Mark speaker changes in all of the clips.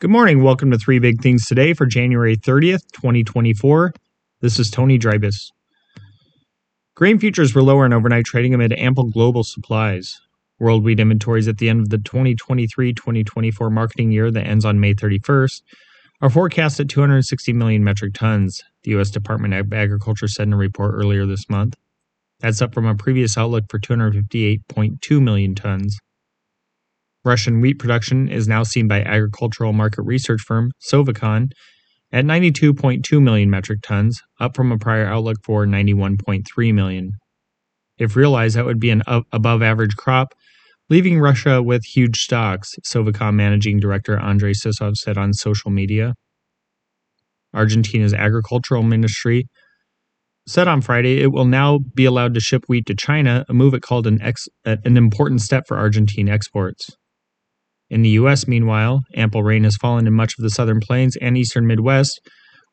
Speaker 1: Good morning. Welcome to Three Big Things Today for January 30th, 2024. This is Tony Dreibus. Grain futures were lower in overnight trading amid ample global supplies. World wheat inventories at the end of the 2023 2024 marketing year that ends on May 31st are forecast at 260 million metric tons, the U.S. Department of Agriculture said in a report earlier this month. That's up from a previous outlook for 258.2 million tons. Russian wheat production is now seen by agricultural market research firm SovEcon at 92.2 million metric tons, up from a prior outlook for 91.3 million. If realized, that would be an above average crop, leaving Russia with huge stocks, SovEcon managing director Andrei Sizov said on social media. Argentina's agricultural ministry said on Friday it will now be allowed to ship wheat to China, a move it called an, ex- an important step for Argentine exports. In the U.S., meanwhile, ample rain has fallen in much of the southern plains and eastern Midwest,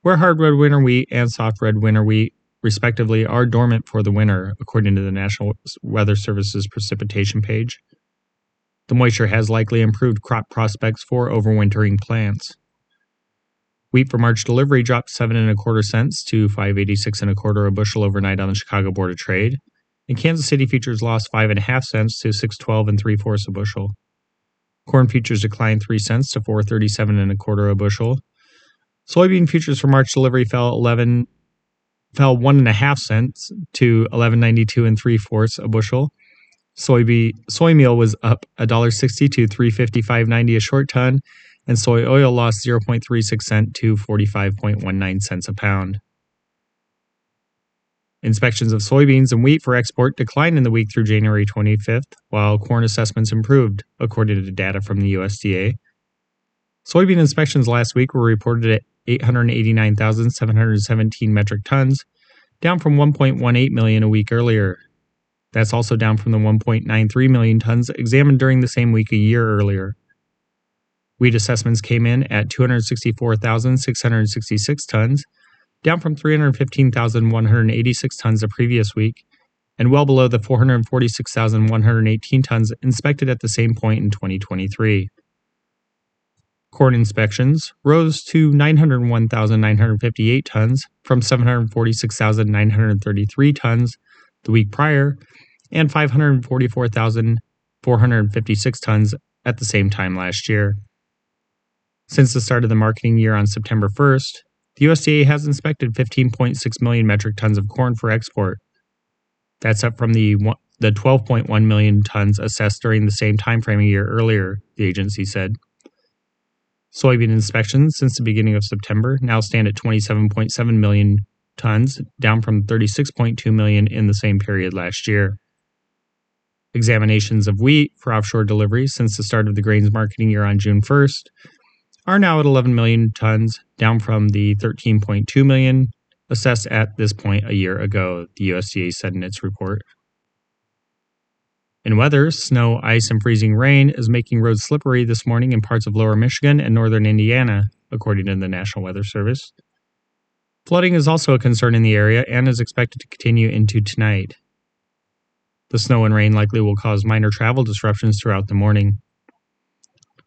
Speaker 1: where hard red winter wheat and soft red winter wheat, respectively, are dormant for the winter, according to the National Weather Service's precipitation page. The moisture has likely improved crop prospects for overwintering plants. Wheat for March delivery dropped seven and a quarter cents to 586 and a quarter a bushel overnight on the Chicago Board of Trade, and Kansas City futures lost five and a half cents to 612 and three fourths a bushel. Corn futures declined 3 cents to 437 and a quarter a bushel. Soybean futures for March delivery fell 11 fell one and a half cents to 11.92 and three fourths a bushel. Soybean soy meal was up $1.60 to 355.90 a short ton, and soy oil lost 0.36 cent to 45.19 cents a pound. Inspections of soybeans and wheat for export declined in the week through January 25th, while corn assessments improved, according to data from the USDA. Soybean inspections last week were reported at 889,717 metric tons, down from 1.18 million a week earlier. That's also down from the 1.93 million tons examined during the same week a year earlier. Wheat assessments came in at 264,666 tons, down from 315,186 tons the previous week, and well below the 446,118 tons inspected at the same point in 2023. Corn inspections rose to 901,958 tons from 746,933 tons the week prior and 544,456 tons at the same time last year. Since the start of the marketing year on September 1st, the USDA has inspected 15.6 million metric tons of corn for export. That's up from the the 12.1 million tons assessed during the same time frame a year earlier, the agency said. Soybean inspections since the beginning of September now stand at 27.7 million tons, down from 36.2 million in the same period last year. Examinations of wheat for offshore delivery since the start of the grains marketing year on June 1st are now at 11 million tons, down from the 13.2 million assessed at this point a year ago, the USDA said in its report. In weather, snow, ice, and freezing rain is making roads slippery this morning in parts of lower Michigan and northern Indiana, according to the National Weather Service. Flooding is also a concern in the area and is expected to continue into tonight. The snow and rain likely will cause minor travel disruptions throughout the morning.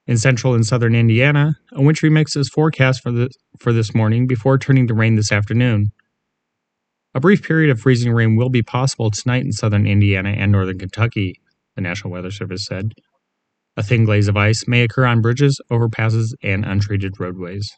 Speaker 1: In central and southern Indiana, a wintry mix is forecast for, the, for this morning before turning to rain this afternoon. A brief period of freezing rain will be possible tonight in southern Indiana and northern Kentucky, the National Weather Service said. A thin glaze of ice may occur on bridges, overpasses, and untreated roadways.